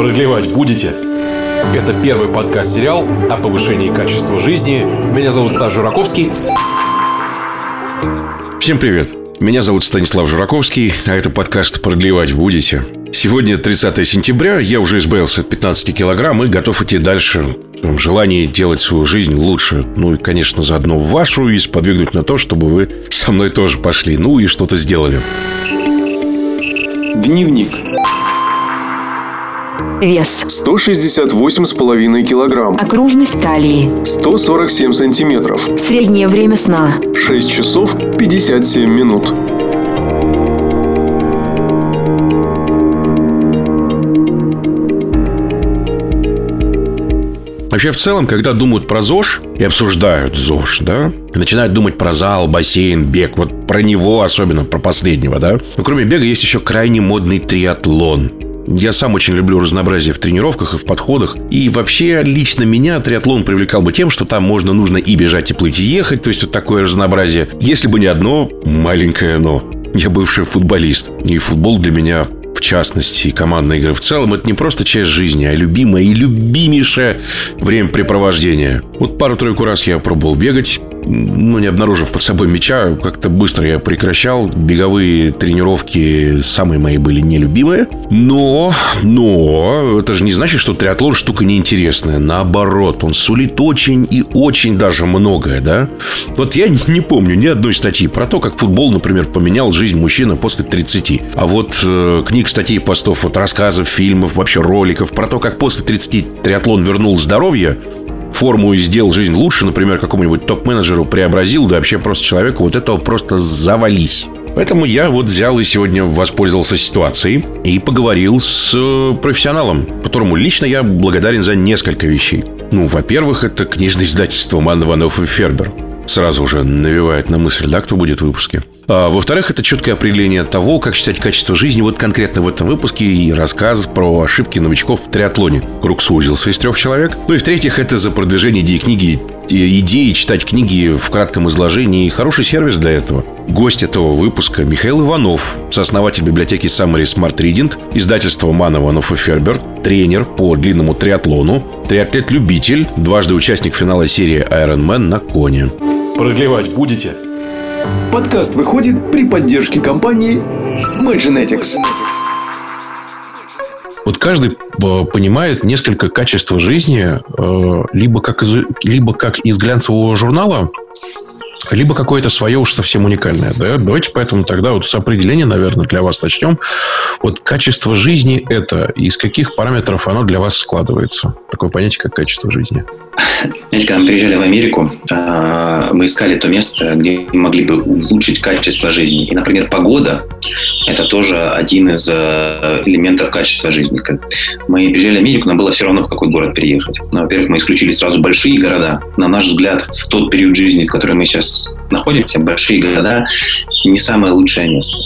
Продлевать будете? Это первый подкаст-сериал о повышении качества жизни. Меня зовут Стас Жураковский. Всем привет. Меня зовут Станислав Жураковский, а это подкаст «Продлевать будете?». Сегодня 30 сентября, я уже избавился от 15 килограмм и готов идти дальше в желании делать свою жизнь лучше. Ну и, конечно, заодно вашу и сподвигнуть на то, чтобы вы со мной тоже пошли, ну и что-то сделали. Дневник. Вес. 168,5 килограмм. Окружность талии. 147 сантиметров. Среднее время сна. 6 часов 57 минут. Вообще, в целом, когда думают про ЗОЖ и обсуждают ЗОЖ, да, и начинают думать про зал, бассейн, бег, вот про него особенно, про последнего, да. Но кроме бега есть еще крайне модный триатлон. Я сам очень люблю разнообразие в тренировках и в подходах. И вообще, лично меня триатлон привлекал бы тем, что там можно, нужно и бежать, и плыть, и ехать. То есть, вот такое разнообразие. Если бы не одно маленькое «но». Я бывший футболист. И футбол для меня в частности, и командные игры в целом, это не просто часть жизни, а любимое и любимейшее времяпрепровождение. Вот пару-тройку раз я пробовал бегать, ну, не обнаружив под собой мяча, как-то быстро я прекращал. Беговые тренировки самые мои были нелюбимые. Но, но, это же не значит, что триатлон штука неинтересная. Наоборот, он сулит очень и очень даже многое, да? Вот я не помню ни одной статьи про то, как футбол, например, поменял жизнь мужчины после 30. А вот э, книг, статей, постов, вот рассказов, фильмов, вообще роликов про то, как после 30 триатлон вернул здоровье, форму и сделал жизнь лучше, например, какому-нибудь топ-менеджеру преобразил, да вообще просто человеку вот этого просто завались. Поэтому я вот взял и сегодня воспользовался ситуацией и поговорил с э, профессионалом, которому лично я благодарен за несколько вещей. Ну, во-первых, это книжное издательство Ман Иванов и Фербер. Сразу уже навевает на мысль, да, кто будет в выпуске. А, во-вторых, это четкое определение того, как считать качество жизни. Вот конкретно в этом выпуске и рассказ про ошибки новичков в триатлоне. Круг сузился из трех человек. Ну и в-третьих, это за продвижение книги идеи читать книги в кратком изложении и хороший сервис для этого. Гость этого выпуска Михаил Иванов, сооснователь библиотеки Summary Smart Reading, издательство Ман Иванов и Фербер, тренер по длинному триатлону, триатлет-любитель, дважды участник финала серии Iron Man на коне. Продлевать будете? Подкаст выходит при поддержке компании MyGenetics. Вот каждый э, понимает несколько качеств жизни э, либо как из, либо как из глянцевого журнала, либо какое-то свое уж совсем уникальное. Да? Давайте поэтому тогда вот с определения, наверное, для вас начнем. Вот качество жизни это, из каких параметров оно для вас складывается? Такое понятие, как качество жизни. Знаете, когда мы приезжали в Америку, а, мы искали то место, где мы могли бы улучшить качество жизни. И, например, погода – это тоже один из э, элементов качества жизни. Мы приезжали в Америку, нам было все равно, в какой город переехать. Ну, во-первых, мы исключили сразу большие города. На наш взгляд, в тот период жизни, в котором мы сейчас находимся, большие города не самое лучшее место.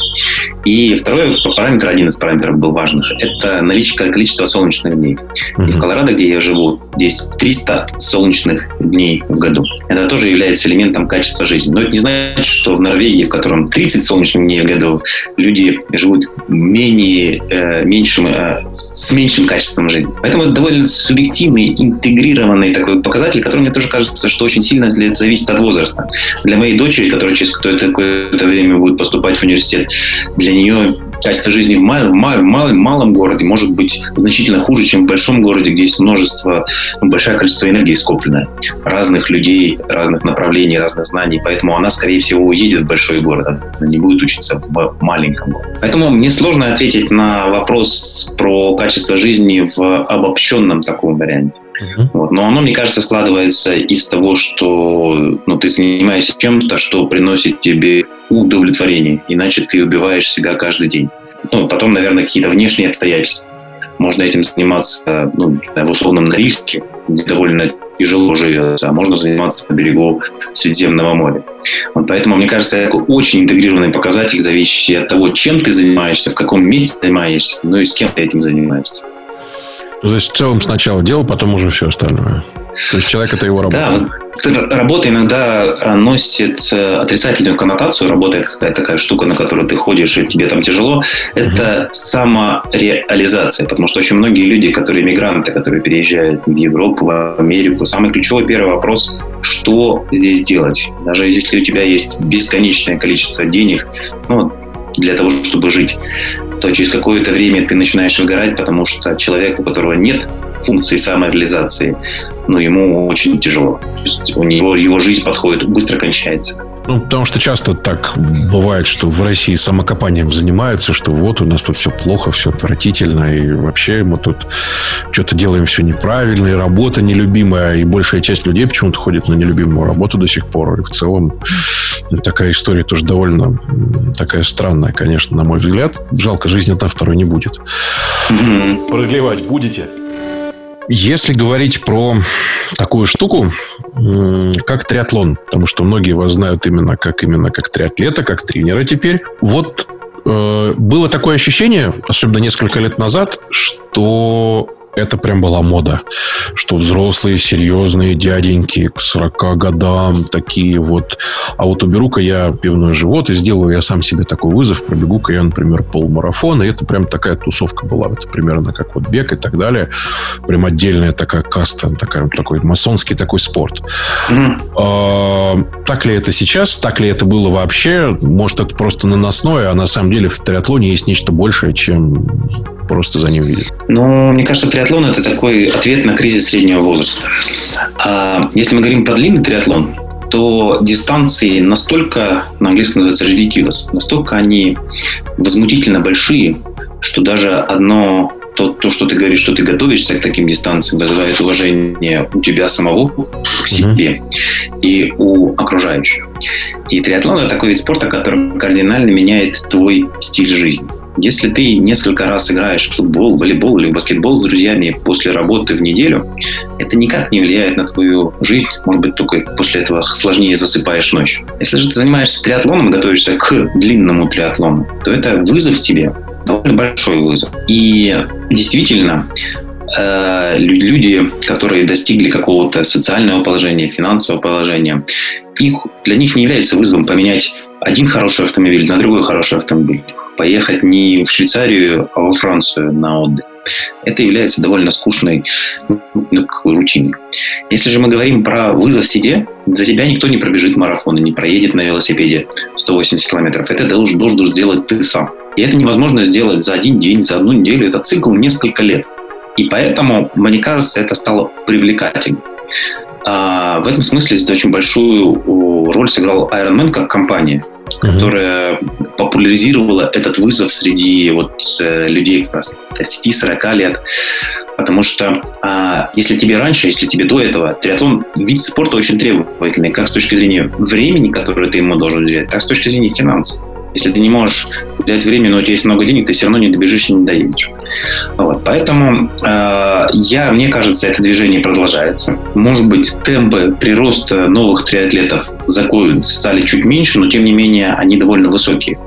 И второй параметр, один из параметров был важных, это наличие количества солнечных дней. Mm-hmm. И в Колорадо, где я живу, здесь 300 солнечных дней в году. Это тоже является элементом качества жизни. Но это не значит, что в Норвегии, в котором 30 солнечных дней в году, люди живут менее, э, меньшим, э, с меньшим качеством жизни. Поэтому это довольно субъективный, интегрированный такой показатель, который мне тоже кажется, что очень сильно зависит от возраста. Для моей дочери, которая через какое-то, какое-то время будет поступать в университет, для нее качество жизни в, мал, в, мал, в малом, малом городе может быть значительно хуже, чем в большом городе, где есть множество, ну, большое количество энергии скопленное, разных людей, разных направлений, разных знаний. Поэтому она, скорее всего, уедет в большой город, она не будет учиться в маленьком городе. Поэтому мне сложно ответить на вопрос про качество жизни в обобщенном таком варианте. Uh-huh. Вот. Но оно, мне кажется, складывается из того, что ну, ты занимаешься чем-то, что приносит тебе удовлетворение, иначе ты убиваешь себя каждый день. Ну, потом, наверное, какие-то внешние обстоятельства. Можно этим заниматься ну, в условном Норильске, где довольно тяжело живется, а можно заниматься на берегу Средиземного моря. Вот поэтому, мне кажется, это очень интегрированный показатель, зависящий от того, чем ты занимаешься, в каком месте занимаешься, ну и с кем ты этим занимаешься. То есть в целом сначала дело, потом уже все остальное. То есть человек это его работа. Да, работа иногда носит э, отрицательную коннотацию. Работа это какая-то такая штука, на которую ты ходишь, и тебе там тяжело. Это угу. самореализация. Потому что очень многие люди, которые мигранты, которые переезжают в Европу, в Америку, самый ключевой первый вопрос, что здесь делать? Даже если у тебя есть бесконечное количество денег, ну, для того, чтобы жить, то через какое-то время ты начинаешь выгорать, потому что человек, у которого нет функции самореализации, ну, ему очень тяжело. То есть у него его жизнь подходит, быстро кончается. Ну, потому что часто так бывает, что в России самокопанием занимаются, что вот у нас тут все плохо, все отвратительно, и вообще мы тут что-то делаем все неправильно, и работа нелюбимая, и большая часть людей почему-то ходит на нелюбимую работу до сих пор. И в целом такая история тоже довольно такая странная, конечно, на мой взгляд. Жалко, жизни одна второй не будет. Продлевать будете? Если говорить про такую штуку, как триатлон, потому что многие вас знают именно как именно как триатлета, как тренера теперь. Вот э, было такое ощущение, особенно несколько лет назад, что это прям была мода, что взрослые, серьезные дяденьки к 40 годам такие вот. А вот уберу-ка я пивной живот и сделаю я сам себе такой вызов, пробегу-ка я, например, полмарафона. И это прям такая тусовка была. Это примерно как вот бег и так далее. Прям отдельная такая каста, такая, такой масонский такой спорт. Mm-hmm. Так ли это сейчас? Так ли это было вообще? Может, это просто наносное, а на самом деле в триатлоне есть нечто большее, чем просто за ним видеть? Ну, мне кажется, триатлон – это такой ответ на кризис среднего возраста. А если мы говорим про длинный триатлон, то дистанции настолько, на английском называется ridiculous, настолько они возмутительно большие, что даже одно то, то, что ты говоришь, что ты готовишься к таким дистанциям, вызывает уважение у тебя самого к себе mm-hmm. и у окружающих. И триатлон это такой вид спорта, который кардинально меняет твой стиль жизни. Если ты несколько раз играешь в футбол, волейбол или в баскетбол с друзьями после работы в неделю, это никак не влияет на твою жизнь. Может быть, только после этого сложнее засыпаешь ночью. Если же ты занимаешься триатлоном, готовишься к длинному триатлону, то это вызов тебе, довольно большой вызов. И действительно, э, люди, которые достигли какого-то социального положения, финансового положения, их, для них не является вызовом поменять один хороший автомобиль на другой хороший автомобиль поехать не в Швейцарию, а во Францию на отдых. Это является довольно скучной ну, рутиной. Если же мы говорим про вызов себе, за тебя никто не пробежит марафон и не проедет на велосипеде 180 километров. Это должен, должен сделать ты сам. И это невозможно сделать за один день, за одну неделю. Это цикл несколько лет. И поэтому, мне кажется, это стало привлекательным. А в этом смысле очень большую роль сыграл Ironman как компания которая популяризировала этот вызов среди вот э, людей как раз 30-40 лет. Потому что а, если тебе раньше, если тебе до этого, триатлон вид спорта очень требовательный, как с точки зрения времени, которое ты ему должен уделять, так с точки зрения финансов. Если ты не можешь уделять время, но у тебя есть много денег, ты все равно не добежишь и не доедешь. Вот. Поэтому э, я, мне кажется, это движение продолжается. Может быть, темпы прироста новых триатлетов закоют стали чуть меньше, но тем не менее они довольно высокие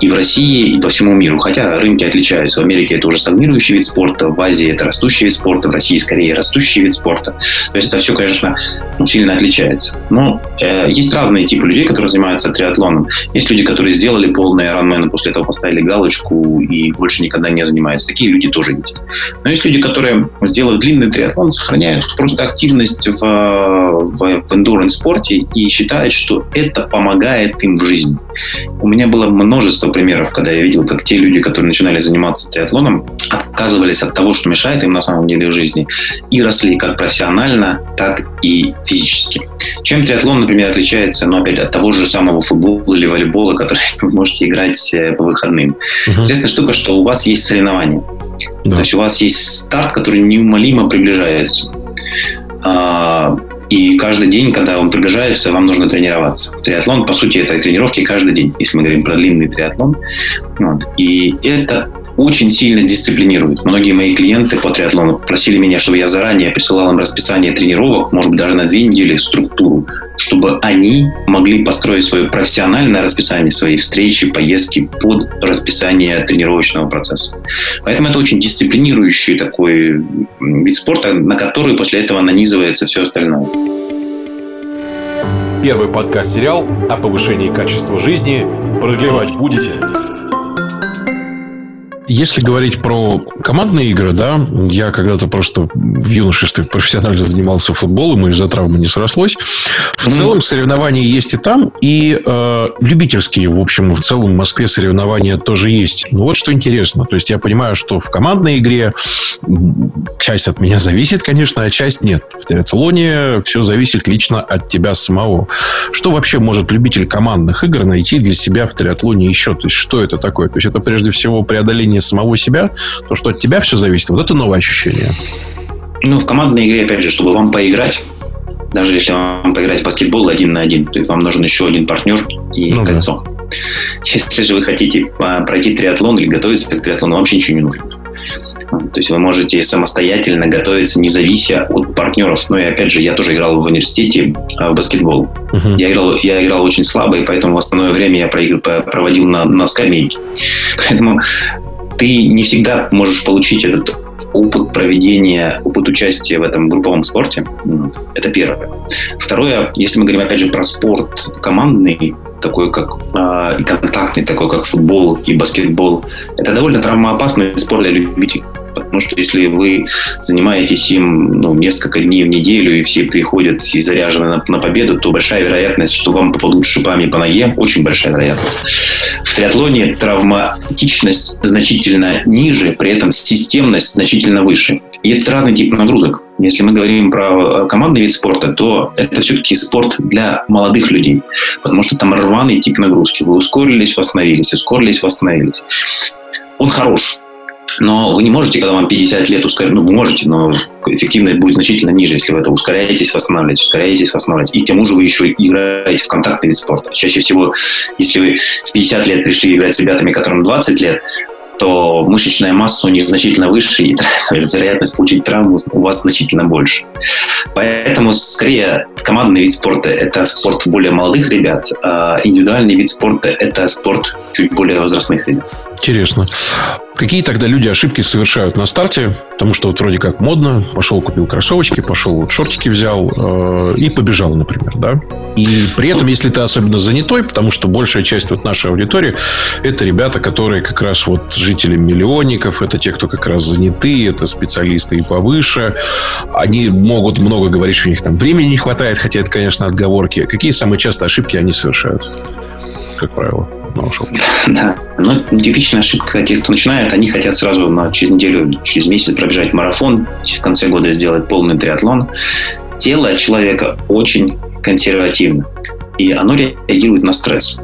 и в России, и по всему миру. Хотя рынки отличаются. В Америке это уже стагнирующий вид спорта, в Азии это растущий вид спорта, в России скорее растущий вид спорта. То есть это все, конечно, сильно отличается. Но э, есть разные типы людей, которые занимаются триатлоном. Есть люди, которые сделали полный Ironman, после этого поставили галочку и больше никогда не занимаются. Такие люди тоже есть. Но есть люди, которые, сделав длинный триатлон, сохраняют просто активность в, в, в endurance спорте и считают, что это помогает им в жизни. У меня было множество примеров, когда я видел, как те люди, которые начинали заниматься триатлоном, отказывались от того, что мешает им на самом деле в жизни, и росли как профессионально, так и физически. Чем триатлон, например, отличается, ну, опять, от того же самого футбола или волейбола, который вы можете играть э, по выходным? Угу. Интересная штука, что у вас есть соревнования. Да. То есть у вас есть старт, который неумолимо приближается. А, и каждый день, когда он приближается, вам нужно тренироваться. Триатлон, по сути, это тренировки каждый день, если мы говорим про длинный триатлон. Вот. И это очень сильно дисциплинирует. Многие мои клиенты по триатлону просили меня, чтобы я заранее присылал им расписание тренировок, может быть, даже на две недели структуру, чтобы они могли построить свое профессиональное расписание, свои встречи, поездки под расписание тренировочного процесса. Поэтому это очень дисциплинирующий такой вид спорта, на который после этого нанизывается все остальное. Первый подкаст-сериал о повышении качества жизни. Продлевать будете? Если говорить про командные игры, да, я когда-то просто в юношестве профессионально занимался футболом, и из-за травмы не срослось. В целом соревнования есть и там, и э, любительские, в общем, в целом в Москве соревнования тоже есть. Но вот что интересно. То есть я понимаю, что в командной игре часть от меня зависит, конечно, а часть нет. В триатлоне все зависит лично от тебя самого. Что вообще может любитель командных игр найти для себя в триатлоне еще? То есть что это такое? То есть это прежде всего преодоление самого себя, то, что от тебя все зависит. Вот это новое ощущение. Ну, в командной игре, опять же, чтобы вам поиграть, даже если вам поиграть в баскетбол один на один, то есть вам нужен еще один партнер и ну, кольцо. Да. Если же вы хотите а, пройти триатлон или готовиться к триатлону, вам вообще ничего не нужно. То есть вы можете самостоятельно готовиться, не завися от партнеров. Но и опять же, я тоже играл в университете а, в баскетбол. Uh-huh. Я, играл, я играл очень слабо, и поэтому в основное время я проводил на, на скамейке. Поэтому ты не всегда можешь получить этот опыт проведения, опыт участия в этом групповом спорте. Это первое. Второе, если мы говорим, опять же, про спорт командный, такой как э, и контактный, такой как футбол и баскетбол, это довольно травмоопасный спорт для любителей. Потому что если вы занимаетесь им ну, несколько дней в неделю, и все приходят и заряжены на, на победу, то большая вероятность, что вам попадут шипами по ноге, очень большая вероятность. В триатлоне травматичность значительно ниже, при этом системность значительно выше. И это разный тип нагрузок. Если мы говорим про командный вид спорта, то это все-таки спорт для молодых людей, потому что там рваный тип нагрузки. Вы ускорились, восстановились, ускорились, восстановились. Он хорош, но вы не можете, когда вам 50 лет ускорять, ну, вы можете, но эффективность будет значительно ниже, если вы это ускоряетесь, восстанавливаете, ускоряетесь, восстанавливаете. И к тому же вы еще играете в контактный вид спорта. Чаще всего, если вы в 50 лет пришли играть с ребятами, которым 20 лет, то мышечная масса у них значительно выше, и вероятность получить травму у вас значительно больше. Поэтому, скорее, командный вид спорта – это спорт более молодых ребят, а индивидуальный вид спорта – это спорт чуть более возрастных ребят. Интересно. Какие тогда люди ошибки совершают на старте? Потому что вот вроде как модно. Пошел, купил кроссовочки, пошел вот шортики взял э, и побежал, например, да? И при этом, если ты особенно занятой, потому что большая часть вот нашей аудитории это ребята, которые как раз вот жители миллионников, это те, кто как раз заняты, это специалисты и повыше. Они могут много говорить, что у них там времени не хватает, хотя это, конечно, отговорки. Какие самые частые ошибки они совершают, как правило? Ушел. Да, но типичная ошибка тех, кто начинает, они хотят сразу на, через неделю, через месяц пробежать марафон, в конце года сделать полный триатлон. Тело человека очень консервативно, и оно реагирует на стресс.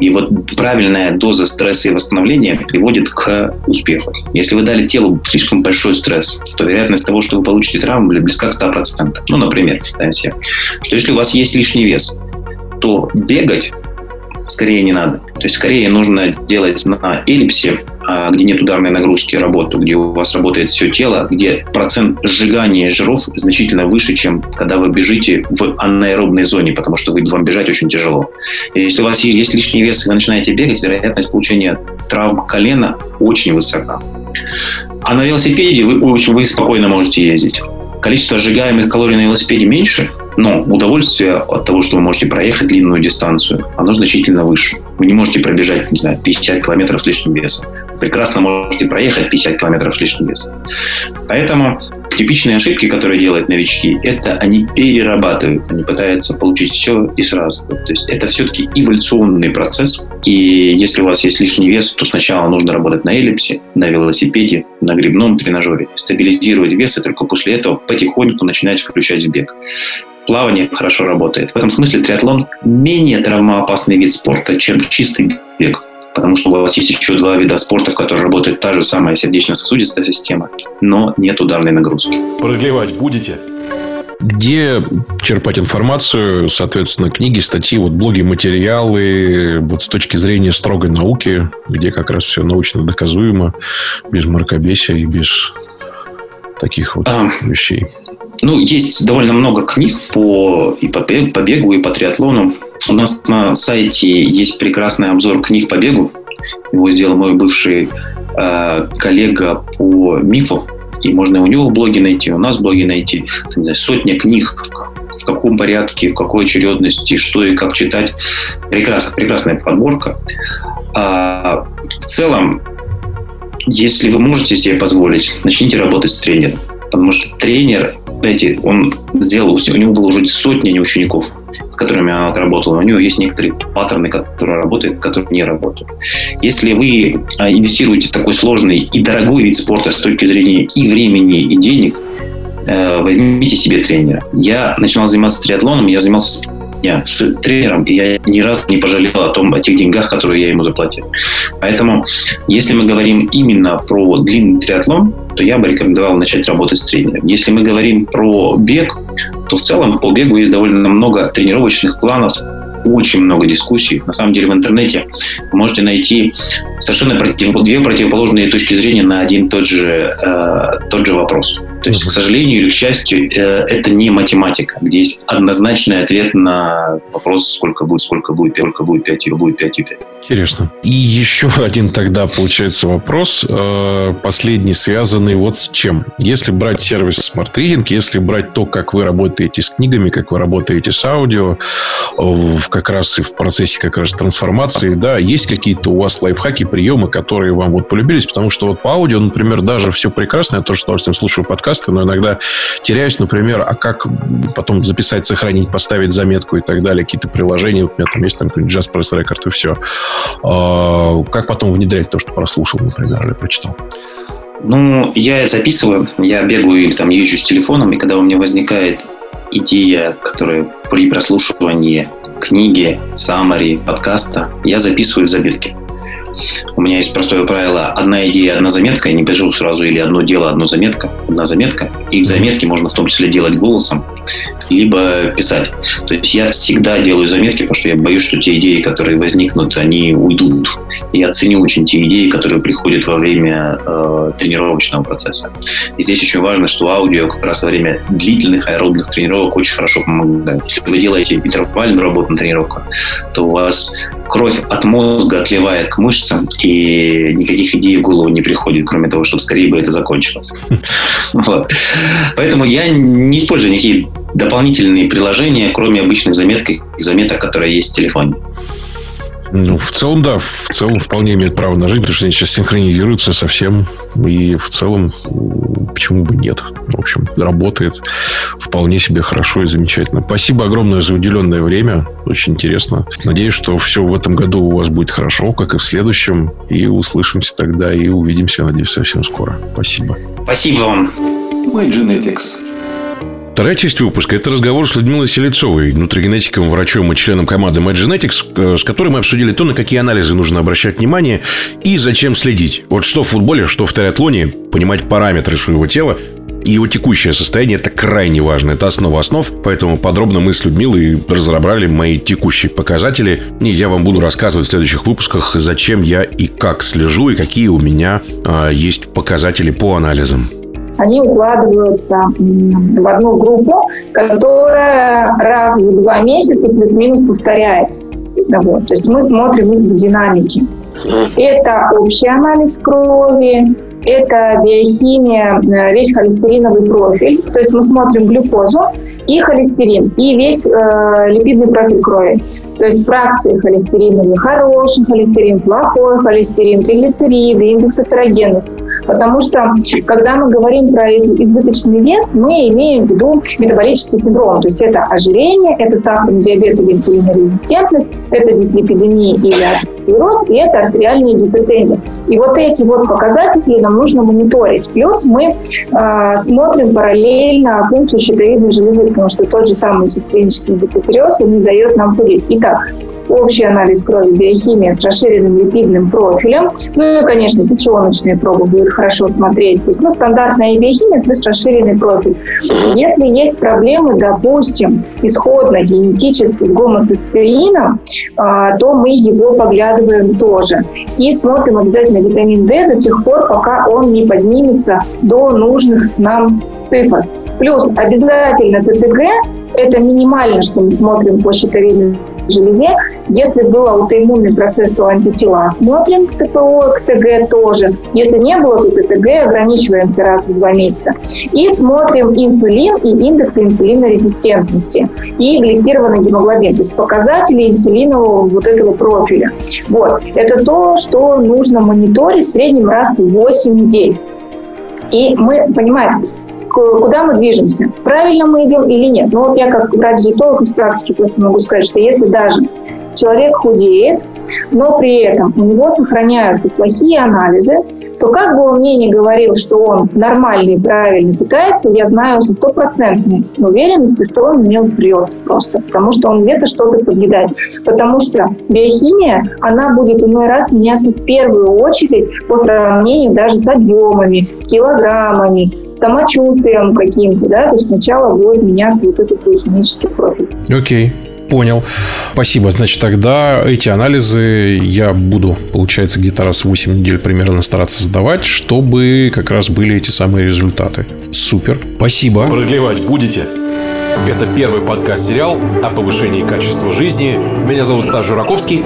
И вот правильная доза стресса и восстановления приводит к успеху. Если вы дали телу слишком большой стресс, то вероятность того, что вы получите травму, близка к 100%. Ну, например, представим себе, что если у вас есть лишний вес, то бегать скорее не надо. То есть скорее нужно делать на эллипсе, а, где нет ударной нагрузки работу, где у вас работает все тело, где процент сжигания жиров значительно выше, чем когда вы бежите в анаэробной зоне, потому что вы, вам бежать очень тяжело. Если у вас есть лишний вес, и вы начинаете бегать, вероятность получения травм колена очень высока. А на велосипеде вы, очень, вы спокойно можете ездить. Количество сжигаемых калорий на велосипеде меньше – но удовольствие от того, что вы можете проехать длинную дистанцию, оно значительно выше. Вы не можете пробежать, не знаю, 50 километров с лишним весом. Прекрасно можете проехать 50 километров с лишним весом. Поэтому типичные ошибки, которые делают новички, это они перерабатывают, они пытаются получить все и сразу. То есть это все-таки эволюционный процесс. И если у вас есть лишний вес, то сначала нужно работать на эллипсе, на велосипеде, на грибном тренажере, стабилизировать вес, и только после этого потихоньку начинать включать бег плавание хорошо работает. В этом смысле триатлон менее травмоопасный вид спорта, чем чистый бег. Потому что у вас есть еще два вида спорта, в которых работает та же самая сердечно-сосудистая система, но нет ударной нагрузки. Продлевать будете? Где черпать информацию, соответственно, книги, статьи, вот блоги, материалы, вот с точки зрения строгой науки, где как раз все научно доказуемо, без мракобесия и без таких вот а, вещей? Ну, есть довольно много книг по, и по, по бегу, и по триатлону. У нас на сайте есть прекрасный обзор книг по бегу. Его сделал мой бывший э, коллега по мифу. И можно у него в блоге найти, у нас в блоге найти. Знаю, сотня книг, в каком порядке, в какой очередности, что и как читать. Прекрасная, прекрасная подборка. А, в целом, если вы можете себе позволить, начните работать с тренером. Потому что тренер, знаете, он сделал, у него было уже сотни учеников, с которыми он работал. У него есть некоторые паттерны, которые работают, которые не работают. Если вы а, инвестируете в такой сложный и дорогой вид спорта с точки зрения и времени, и денег, э, возьмите себе тренера. Я начинал заниматься триатлоном, я занимался дня с тренером, и я ни разу не пожалел о том, о тех деньгах, которые я ему заплатил. Поэтому, если мы говорим именно про длинный триатлон, то я бы рекомендовал начать работать с тренером. Если мы говорим про бег, то в целом по бегу есть довольно много тренировочных планов, очень много дискуссий. На самом деле в интернете вы можете найти совершенно против, две противоположные точки зрения на один тот же, э, тот же вопрос. То есть, к сожалению или к счастью, э, это не математика, где есть однозначный ответ на вопрос, сколько будет, сколько будет, сколько будет 5, или будет 5 и 5. Интересно. И еще один тогда получается вопрос, э, последний, связанный вот с чем. Если брать сервис Smart Reading, если брать то, как вы работаете с книгами, как вы работаете с аудио, как раз и в процессе как раз трансформации, да, есть какие-то у вас лайфхаки, приемы, которые вам вот полюбились, потому что вот по аудио, например, даже все прекрасно, я тоже с удовольствием слушаю подкаст, подкасты, но иногда теряюсь, например, а как потом записать, сохранить, поставить заметку и так далее, какие-то приложения, у меня там есть там какой-нибудь Jazz Press Record и все. А, как потом внедрять то, что прослушал, например, или прочитал? Ну, я записываю, я бегаю или там езжу с телефоном, и когда у меня возникает идея, которая при прослушивании книги, саммари, подкаста, я записываю в заметки. У меня есть простое правило. Одна идея, одна заметка. Я не пишу сразу или одно дело, одна заметка. Одна заметка. И заметки можно в том числе делать голосом, либо писать. То есть я всегда делаю заметки, потому что я боюсь, что те идеи, которые возникнут, они уйдут. И я ценю очень те идеи, которые приходят во время э, тренировочного процесса. И здесь очень важно, что аудио как раз во время длительных аэробных тренировок очень хорошо помогает. Если вы делаете интервальную работу на тренировках, то у вас кровь от мозга отливает к мышцам, и никаких идей в голову не приходит, кроме того, чтобы скорее бы это закончилось. Поэтому я не использую никакие дополнительные приложения, кроме обычных заметок, заметок, которые есть в телефоне. Ну, в целом, да, в целом вполне имеет право на жизнь, потому что они сейчас синхронизируются совсем. И в целом, почему бы нет? В общем, работает вполне себе хорошо и замечательно. Спасибо огромное за уделенное время. Очень интересно. Надеюсь, что все в этом году у вас будет хорошо, как и в следующем. И услышимся тогда, и увидимся, надеюсь, совсем скоро. Спасибо. Спасибо вам. My Genetics. Вторая часть выпуска – это разговор с Людмилой Селецовой, нутригенетиком, врачом и членом команды MyGenetics, э, с которой мы обсудили то, на какие анализы нужно обращать внимание и зачем следить. Вот что в футболе, что в триатлоне, понимать параметры своего тела и его текущее состояние – это крайне важно. Это основа основ. Поэтому подробно мы с Людмилой разобрали мои текущие показатели. И я вам буду рассказывать в следующих выпусках, зачем я и как слежу, и какие у меня э, есть показатели по анализам они укладываются в одну группу, которая раз в два месяца плюс-минус повторяется. Вот. То есть мы смотрим их в динамике. Это общий анализ крови, это биохимия, э, весь холестериновый профиль. То есть мы смотрим глюкозу и холестерин, и весь э, липидный профиль крови. То есть фракции холестериновые, хороший холестерин, плохой холестерин, триглицериды, индекс атерогенности. Потому что, когда мы говорим про избыточный вес, мы имеем в виду метаболический синдром. То есть это ожирение, это сахарный диабет или инсулинорезистентность, это дислипидемия или атеросклероз, и это артериальная гипертензия. И вот эти вот показатели нам нужно мониторить. Плюс мы э, смотрим параллельно функцию щитовидной железы, потому что тот же самый клинический гипотереоз, он не дает нам курить. Итак, общий анализ крови, биохимия с расширенным липидным профилем. Ну и, конечно, печеночные пробы будет хорошо смотреть. То есть, ну, стандартная биохимия плюс расширенный профиль. Если есть проблемы, допустим, исходно генетически с гомоцистеином, а, то мы его поглядываем тоже. И смотрим обязательно витамин D до тех пор, пока он не поднимется до нужных нам цифр. Плюс обязательно ТТГ – это минимально, что мы смотрим по щитовидной железе. Если был аутоиммунный процесс, то антитела смотрим к ТПО, к ТГ тоже. Если не было, то ТТГ ограничиваемся раз в два месяца. И смотрим инсулин и индекс инсулинорезистентности и гликированный гемоглобин, то есть показатели инсулинового вот этого профиля. Вот. Это то, что нужно мониторить в среднем раз в 8 недель. И мы понимаем, куда мы движемся, правильно мы идем или нет. Но вот я как врач-диетолог из практики просто могу сказать, что если даже человек худеет, но при этом у него сохраняются плохие анализы, то как бы он мне ни говорил, что он нормальный правильно питается, я знаю со стопроцентной уверенностью, что он мне врет просто, потому что он где-то что-то подъедает. Потому что биохимия, она будет иной раз меняться в первую очередь по сравнению даже с объемами, с килограммами, с самочувствием каким-то, да, то есть сначала будет меняться вот этот биохимический профиль. Окей. Okay. Понял. Спасибо. Значит, тогда эти анализы я буду, получается, где-то раз в 8 недель примерно стараться сдавать, чтобы как раз были эти самые результаты. Супер. Спасибо. Продлевать будете? Это первый подкаст-сериал о повышении качества жизни. Меня зовут Стас Жураковский.